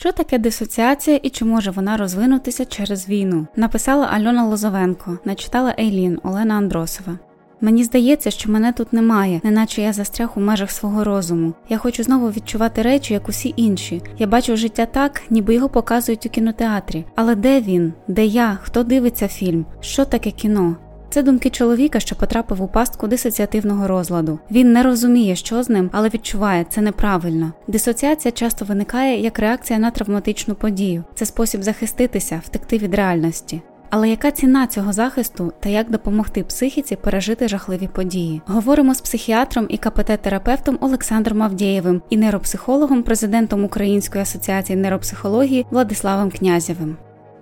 Що таке дисоціація і чи може вона розвинутися через війну? Написала Альона Лозовенко, начитала Ейлін Олена Андросова. Мені здається, що мене тут немає, неначе я застряг у межах свого розуму. Я хочу знову відчувати речі, як усі інші. Я бачу життя так, ніби його показують у кінотеатрі. Але де він? Де я? Хто дивиться фільм? Що таке кіно? Це думки чоловіка, що потрапив у пастку дисоціативного розладу. Він не розуміє, що з ним, але відчуває це неправильно. Дисоціація часто виникає як реакція на травматичну подію. Це спосіб захиститися, втекти від реальності. Але яка ціна цього захисту та як допомогти психіці пережити жахливі події? Говоримо з психіатром і КПТ-терапевтом Олександром Авдєєвим і нейропсихологом, президентом Української асоціації нейропсихології Владиславом Князєвим.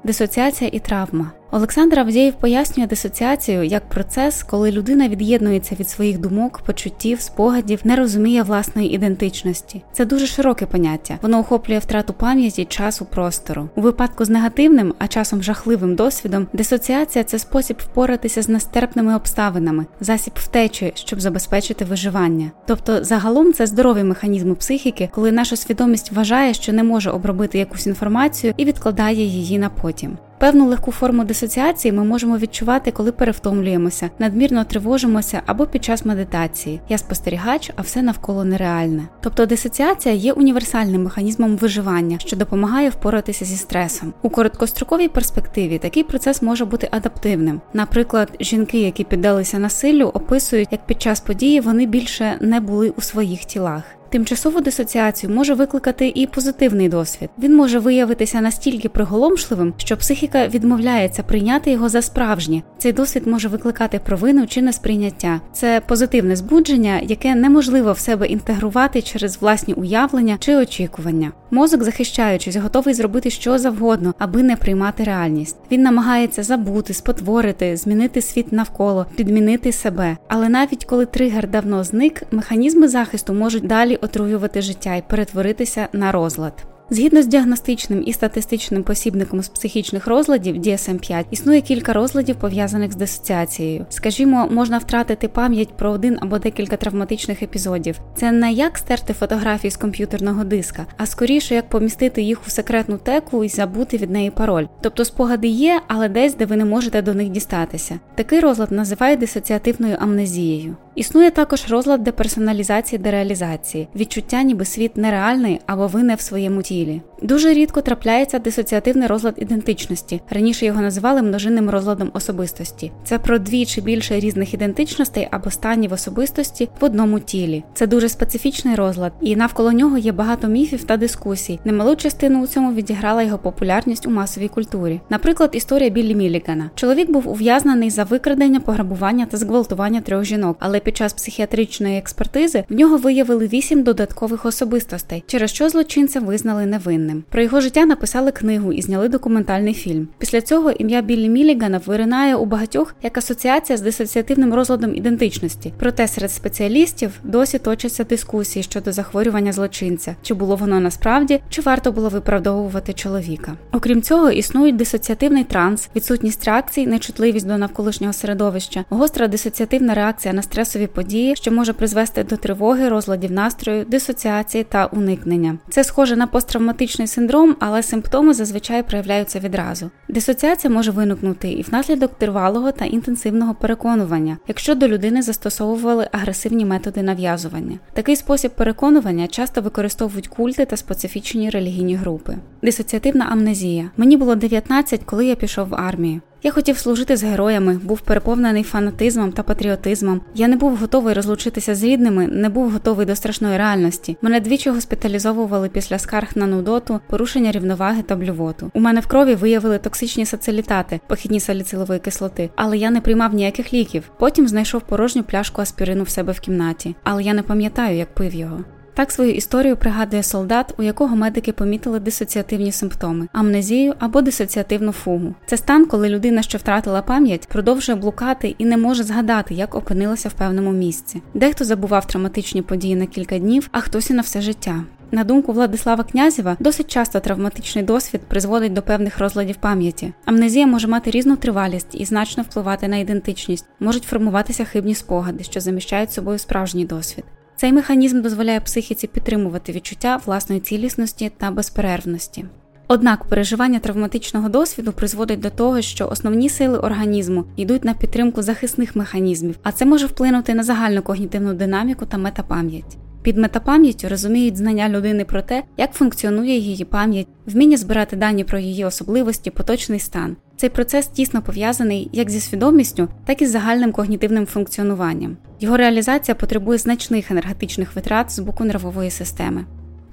Дисоціація і травма Олександр Авдєєв пояснює дисоціацію як процес, коли людина від'єднується від своїх думок, почуттів, спогадів, не розуміє власної ідентичності. Це дуже широке поняття. Воно охоплює втрату пам'яті, часу, простору. У випадку з негативним, а часом жахливим досвідом, дисоціація це спосіб впоратися з нестерпними обставинами, засіб втечі, щоб забезпечити виживання. Тобто, загалом це здоровий механізм психіки, коли наша свідомість вважає, що не може обробити якусь інформацію і відкладає її на потім. Певну легку форму дисоціації ми можемо відчувати, коли перевтомлюємося, надмірно тривожимося або під час медитації. Я спостерігач, а все навколо нереальне. Тобто дисоціація є універсальним механізмом виживання, що допомагає впоратися зі стресом. У короткостроковій перспективі такий процес може бути адаптивним. Наприклад, жінки, які піддалися насиллю, описують, як під час події вони більше не були у своїх тілах. Тимчасову дисоціацію може викликати і позитивний досвід. Він може виявитися настільки приголомшливим, що психіка відмовляється прийняти його за справжнє. Цей досвід може викликати провину чи несприйняття. Це позитивне збудження, яке неможливо в себе інтегрувати через власні уявлення чи очікування. Мозок, захищаючись, готовий зробити що завгодно, аби не приймати реальність. Він намагається забути, спотворити, змінити світ навколо, підмінити себе. Але навіть коли тригер давно зник, механізми захисту можуть далі отруювати життя і перетворитися на розлад. Згідно з діагностичним і статистичним посібником з психічних розладів DSM-5 існує кілька розладів пов'язаних з дисоціацією. Скажімо, можна втратити пам'ять про один або декілька травматичних епізодів. Це не як стерти фотографії з комп'ютерного диска, а скоріше як помістити їх у секретну теку і забути від неї пароль. Тобто спогади є, але десь, де ви не можете до них дістатися. Такий розлад називають дисоціативною амнезією. Існує також розлад деперсоналізації дереалізації, відчуття, ніби світ нереальний або ви не в своєму тілі. Дуже рідко трапляється дисоціативний розлад ідентичності. Раніше його називали множинним розладом особистості. Це про дві чи більше різних ідентичностей або станів особистості в одному тілі. Це дуже специфічний розлад, і навколо нього є багато міфів та дискусій. Немалу частину у цьому відіграла його популярність у масовій культурі. Наприклад, історія Біллі Мілігана. Чоловік був ув'язнений за викрадення, пограбування та зґвалтування трьох жінок, але під час психіатричної експертизи в нього виявили вісім додаткових особистостей, через що злочинця визнали невинним. Про його життя написали книгу і зняли документальний фільм. Після цього ім'я Біллі Мілігана виринає у багатьох як асоціація з дисоціативним розладом ідентичності. Проте серед спеціалістів досі точаться дискусії щодо захворювання злочинця, чи було воно насправді, чи варто було виправдовувати чоловіка. Окрім цього, існують дисоціативний транс, відсутність реакцій, нечутливість до навколишнього середовища, гостра дисоціативна реакція на стресові стресові події, що може призвести до тривоги, розладів настрою, дисоціації та уникнення. Це схоже на посттравматичний синдром, але симптоми зазвичай проявляються відразу. Дисоціація може виникнути і внаслідок тривалого та інтенсивного переконування, якщо до людини застосовували агресивні методи нав'язування. Такий спосіб переконування часто використовують культи та специфічні релігійні групи. Дисоціативна амнезія. Мені було 19, коли я пішов в армію. Я хотів служити з героями, був переповнений фанатизмом та патріотизмом. Я не був готовий розлучитися з рідними, не був готовий до страшної реальності. Мене двічі госпіталізовували після скарг на нудоту, порушення рівноваги та блювоту. У мене в крові виявили токсичні сацилітати, похідні саліцилової кислоти, але я не приймав ніяких ліків. Потім знайшов порожню пляшку аспірину в себе в кімнаті, але я не пам'ятаю, як пив його. Так свою історію пригадує солдат, у якого медики помітили дисоціативні симптоми, амнезію або дисоціативну фугу. Це стан, коли людина, що втратила пам'ять, продовжує блукати і не може згадати, як опинилася в певному місці. Дехто забував травматичні події на кілька днів, а хтось і на все життя. На думку Владислава Князєва, досить часто травматичний досвід призводить до певних розладів пам'яті. Амнезія може мати різну тривалість і значно впливати на ідентичність, можуть формуватися хибні спогади, що заміщають собою справжній досвід. Цей механізм дозволяє психіці підтримувати відчуття власної цілісності та безперервності. Однак переживання травматичного досвіду призводить до того, що основні сили організму йдуть на підтримку захисних механізмів, а це може вплинути на загальну когнітивну динаміку та метапам'ять. Під метапам'яттю розуміють знання людини про те, як функціонує її пам'ять, вміння збирати дані про її особливості, поточний стан. Цей процес тісно пов'язаний як зі свідомістю, так і з загальним когнітивним функціонуванням. Його реалізація потребує значних енергетичних витрат з боку нервової системи.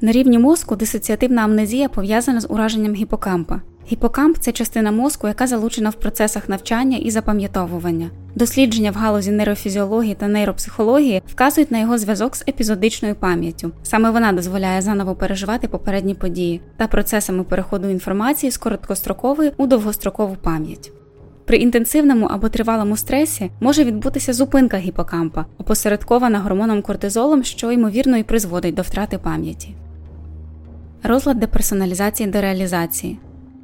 На рівні мозку дисоціативна амнезія пов'язана з ураженням гіпокампа. Гіпокамп це частина мозку, яка залучена в процесах навчання і запам'ятовування. Дослідження в галузі нейрофізіології та нейропсихології вказують на його зв'язок з епізодичною пам'яттю. Саме вона дозволяє заново переживати попередні події та процесами переходу інформації з короткострокової у довгострокову пам'ять. При інтенсивному або тривалому стресі може відбутися зупинка гіпокампа, опосередкована гормоном кортизолом, що ймовірно і призводить до втрати пам'яті. Розлад деперсоналізації дереалізації.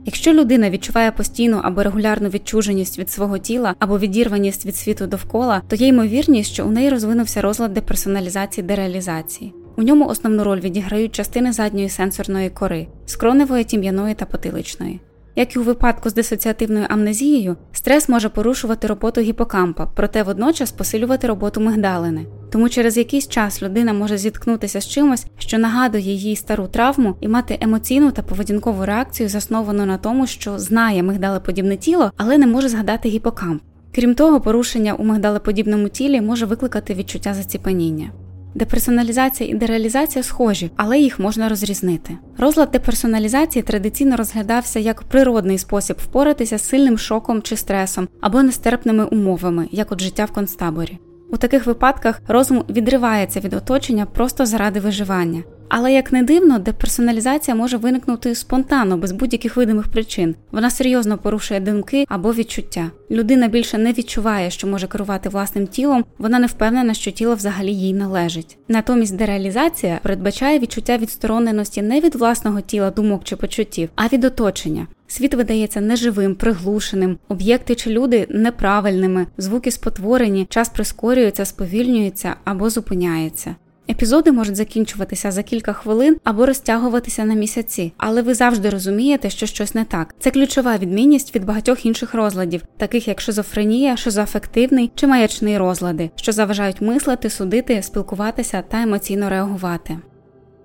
Якщо людина відчуває постійну або регулярну відчуженість від свого тіла або відірваність від світу довкола, то є ймовірність, що у неї розвинувся розлад деперсоналізації дереалізації. У ньому основну роль відіграють частини задньої сенсорної кори, скроневої, тім'яної та потиличної. Як і у випадку з дисоціативною амнезією, стрес може порушувати роботу гіпокампа, проте водночас посилювати роботу мигдалини. Тому через якийсь час людина може зіткнутися з чимось, що нагадує їй стару травму, і мати емоційну та поведінкову реакцію, засновану на тому, що знає мигдалеподібне тіло, але не може згадати гіпокамп. Крім того, порушення у мигдалеподібному тілі може викликати відчуття заціпаніння. Деперсоналізація і дереалізація схожі, але їх можна розрізнити. Розлад деперсоналізації традиційно розглядався як природний спосіб впоратися з сильним шоком чи стресом або нестерпними умовами, як от життя в концтаборі. У таких випадках розум відривається від оточення просто заради виживання. Але як не дивно, деперсоналізація може виникнути спонтанно, без будь-яких видимих причин. Вона серйозно порушує думки або відчуття. Людина більше не відчуває, що може керувати власним тілом, вона не впевнена, що тіло взагалі їй належить. Натомість дереалізація передбачає відчуття відстороненості не від власного тіла, думок чи почуттів, а від оточення. Світ видається неживим, приглушеним, об'єкти чи люди неправильними, звуки спотворені, час прискорюється, сповільнюється або зупиняється. Епізоди можуть закінчуватися за кілька хвилин або розтягуватися на місяці, але ви завжди розумієте, що щось не так. Це ключова відмінність від багатьох інших розладів, таких як шизофренія, шизоафективний чи маячний розлади, що заважають мислити, судити, спілкуватися та емоційно реагувати.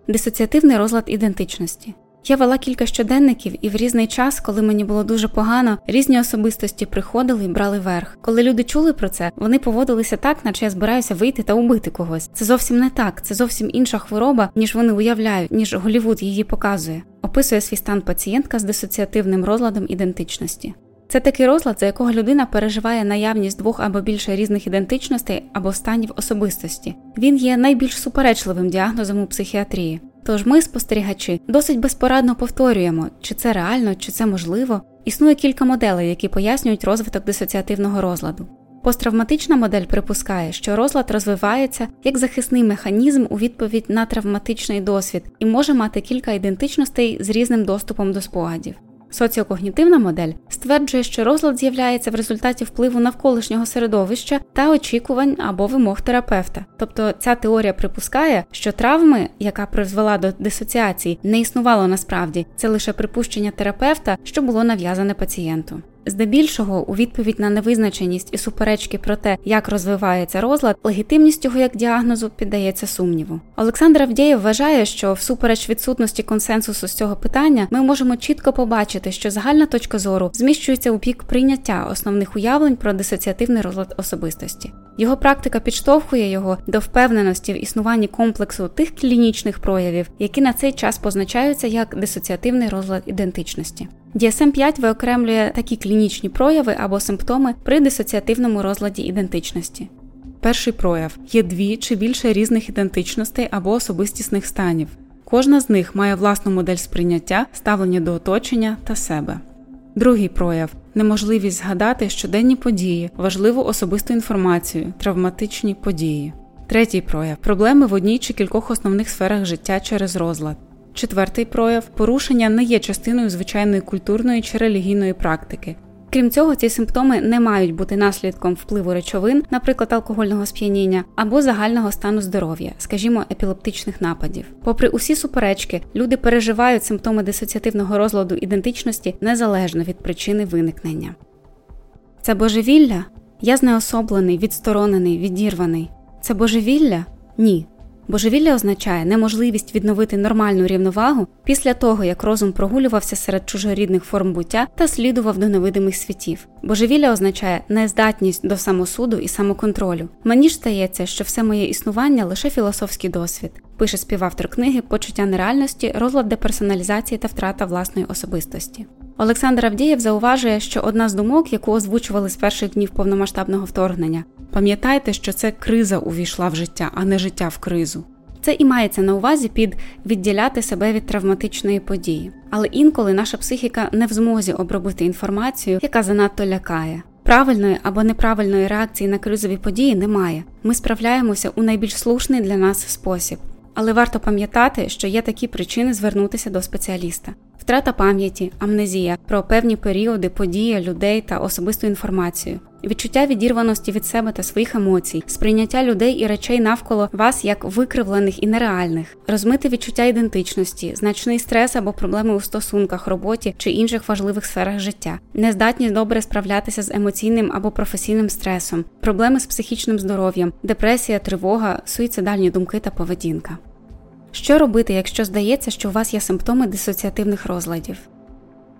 Дисоціативний розлад ідентичності. Я вела кілька щоденників, і в різний час, коли мені було дуже погано, різні особистості приходили і брали верх. Коли люди чули про це, вони поводилися так, наче я збираюся вийти та убити когось. Це зовсім не так, це зовсім інша хвороба, ніж вони уявляють, ніж Голівуд її показує. Описує свій стан пацієнтка з дисоціативним розладом ідентичності. Це такий розлад, за якого людина переживає наявність двох або більше різних ідентичностей або станів особистості. Він є найбільш суперечливим діагнозом у психіатрії. Тож ми, спостерігачі, досить безпорадно повторюємо, чи це реально, чи це можливо. Існує кілька моделей, які пояснюють розвиток дисоціативного розладу. Посттравматична модель припускає, що розлад розвивається як захисний механізм у відповідь на травматичний досвід і може мати кілька ідентичностей з різним доступом до спогадів. Соціокогнітивна модель стверджує, що розлад з'являється в результаті впливу навколишнього середовища та очікувань або вимог терапевта. Тобто ця теорія припускає, що травми, яка призвела до дисоціації, не існувало насправді, це лише припущення терапевта, що було нав'язане пацієнту. Здебільшого, у відповідь на невизначеність і суперечки про те, як розвивається розлад, легітимність його як діагнозу піддається сумніву. Олександр Авдєєв вважає, що всупереч відсутності консенсусу з цього питання, ми можемо чітко побачити, що загальна точка зору зміщується у бік прийняття основних уявлень про дисоціативний розлад особистості. Його практика підштовхує його до впевненості в існуванні комплексу тих клінічних проявів, які на цей час позначаються як дисоціативний розлад ідентичності. DSM-5 виокремлює такі клінічні прояви або симптоми при дисоціативному розладі ідентичності. Перший прояв є дві чи більше різних ідентичностей або особистісних станів. Кожна з них має власну модель сприйняття, ставлення до оточення та себе. Другий прояв неможливість згадати щоденні події, важливу особисту інформацію, травматичні події. Третій прояв проблеми в одній чи кількох основних сферах життя через розлад. Четвертий прояв порушення не є частиною звичайної культурної чи релігійної практики. Крім цього, ці симптоми не мають бути наслідком впливу речовин, наприклад, алкогольного сп'яніння або загального стану здоров'я, скажімо, епілептичних нападів. Попри усі суперечки, люди переживають симптоми дисоціативного розладу ідентичності незалежно від причини виникнення. Це божевілля? Я знеособлений, відсторонений, відірваний. Це божевілля? Ні. Божевілля означає неможливість відновити нормальну рівновагу після того, як розум прогулювався серед чужорідних форм буття та слідував до невидимих світів. Божевілля означає нездатність до самосуду і самоконтролю. Мені ж стається, що все моє існування лише філософський досвід. Пише співавтор книги Почуття нереальності, розлад деперсоналізації та втрата власної особистості. Олександр Авдієв зауважує, що одна з думок, яку озвучували з перших днів повномасштабного вторгнення, пам'ятайте, що це криза увійшла в життя, а не життя в кризу. Це і мається на увазі під відділяти себе від травматичної події. Але інколи наша психіка не в змозі обробити інформацію, яка занадто лякає. Правильної або неправильної реакції на кризові події немає. Ми справляємося у найбільш слушний для нас спосіб. Але варто пам'ятати, що є такі причини звернутися до спеціаліста. Втрата пам'яті, амнезія про певні періоди, події, людей та особисту інформацію, відчуття відірваності від себе та своїх емоцій, сприйняття людей і речей навколо вас як викривлених і нереальних, розмите відчуття ідентичності, значний стрес або проблеми у стосунках, роботі чи інших важливих сферах життя, нездатність добре справлятися з емоційним або професійним стресом, проблеми з психічним здоров'ям, депресія, тривога, суїцидальні думки та поведінка. Що робити, якщо здається, що у вас є симптоми дисоціативних розладів?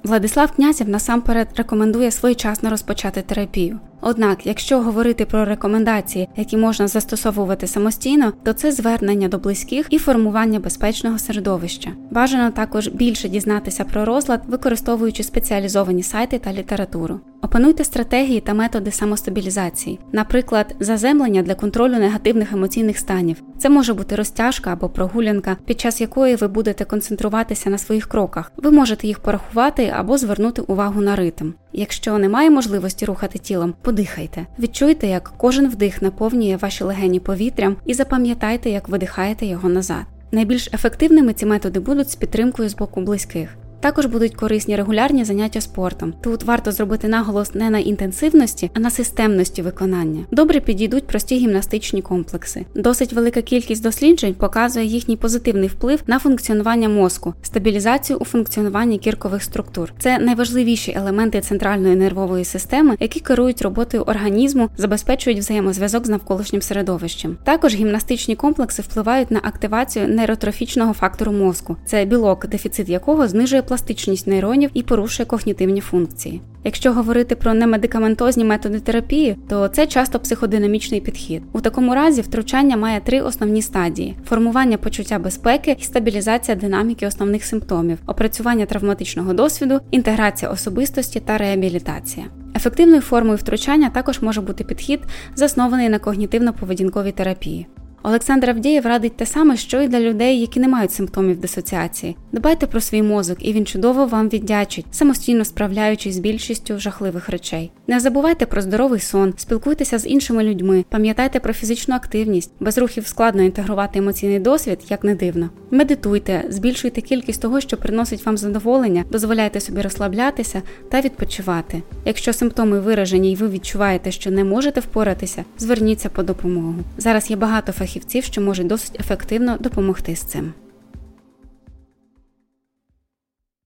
Владислав Князів насамперед рекомендує своєчасно розпочати терапію. Однак, якщо говорити про рекомендації, які можна застосовувати самостійно, то це звернення до близьких і формування безпечного середовища. Бажано також більше дізнатися про розлад, використовуючи спеціалізовані сайти та літературу. Опануйте стратегії та методи самостабілізації, наприклад, заземлення для контролю негативних емоційних станів. Це може бути розтяжка або прогулянка, під час якої ви будете концентруватися на своїх кроках. Ви можете їх порахувати або звернути увагу на ритм. Якщо немає можливості рухати тілом, подихайте. Відчуйте, як кожен вдих наповнює ваші легені повітрям, і запам'ятайте, як видихаєте його назад. Найбільш ефективними ці методи будуть з підтримкою з боку близьких. Також будуть корисні регулярні заняття спортом. Тут варто зробити наголос не на інтенсивності, а на системності виконання. Добре підійдуть прості гімнастичні комплекси. Досить велика кількість досліджень показує їхній позитивний вплив на функціонування мозку, стабілізацію у функціонуванні кіркових структур. Це найважливіші елементи центральної нервової системи, які керують роботою організму, забезпечують взаємозв'язок з навколишнім середовищем. Також гімнастичні комплекси впливають на активацію нейротрофічного фактору мозку. Це білок, дефіцит якого знижує пластичність нейронів і порушує когнітивні функції. Якщо говорити про немедикаментозні методи терапії, то це часто психодинамічний підхід. У такому разі втручання має три основні стадії: формування почуття безпеки і стабілізація динаміки основних симптомів, опрацювання травматичного досвіду, інтеграція особистості та реабілітація. Ефективною формою втручання також може бути підхід, заснований на когнітивно-поведінковій терапії. Олександр Авдієв радить те саме, що й для людей, які не мають симптомів дисоціації. Дбайте про свій мозок, і він чудово вам віддячить, самостійно справляючись з більшістю жахливих речей. Не забувайте про здоровий сон, спілкуйтеся з іншими людьми, пам'ятайте про фізичну активність, без рухів складно інтегрувати емоційний досвід, як не дивно. Медитуйте, збільшуйте кількість того, що приносить вам задоволення, дозволяйте собі розслаблятися та відпочивати. Якщо симптоми виражені і ви відчуваєте, що не можете впоратися, зверніться по допомогу. Зараз є багато фахівців, що можуть досить ефективно допомогти з цим.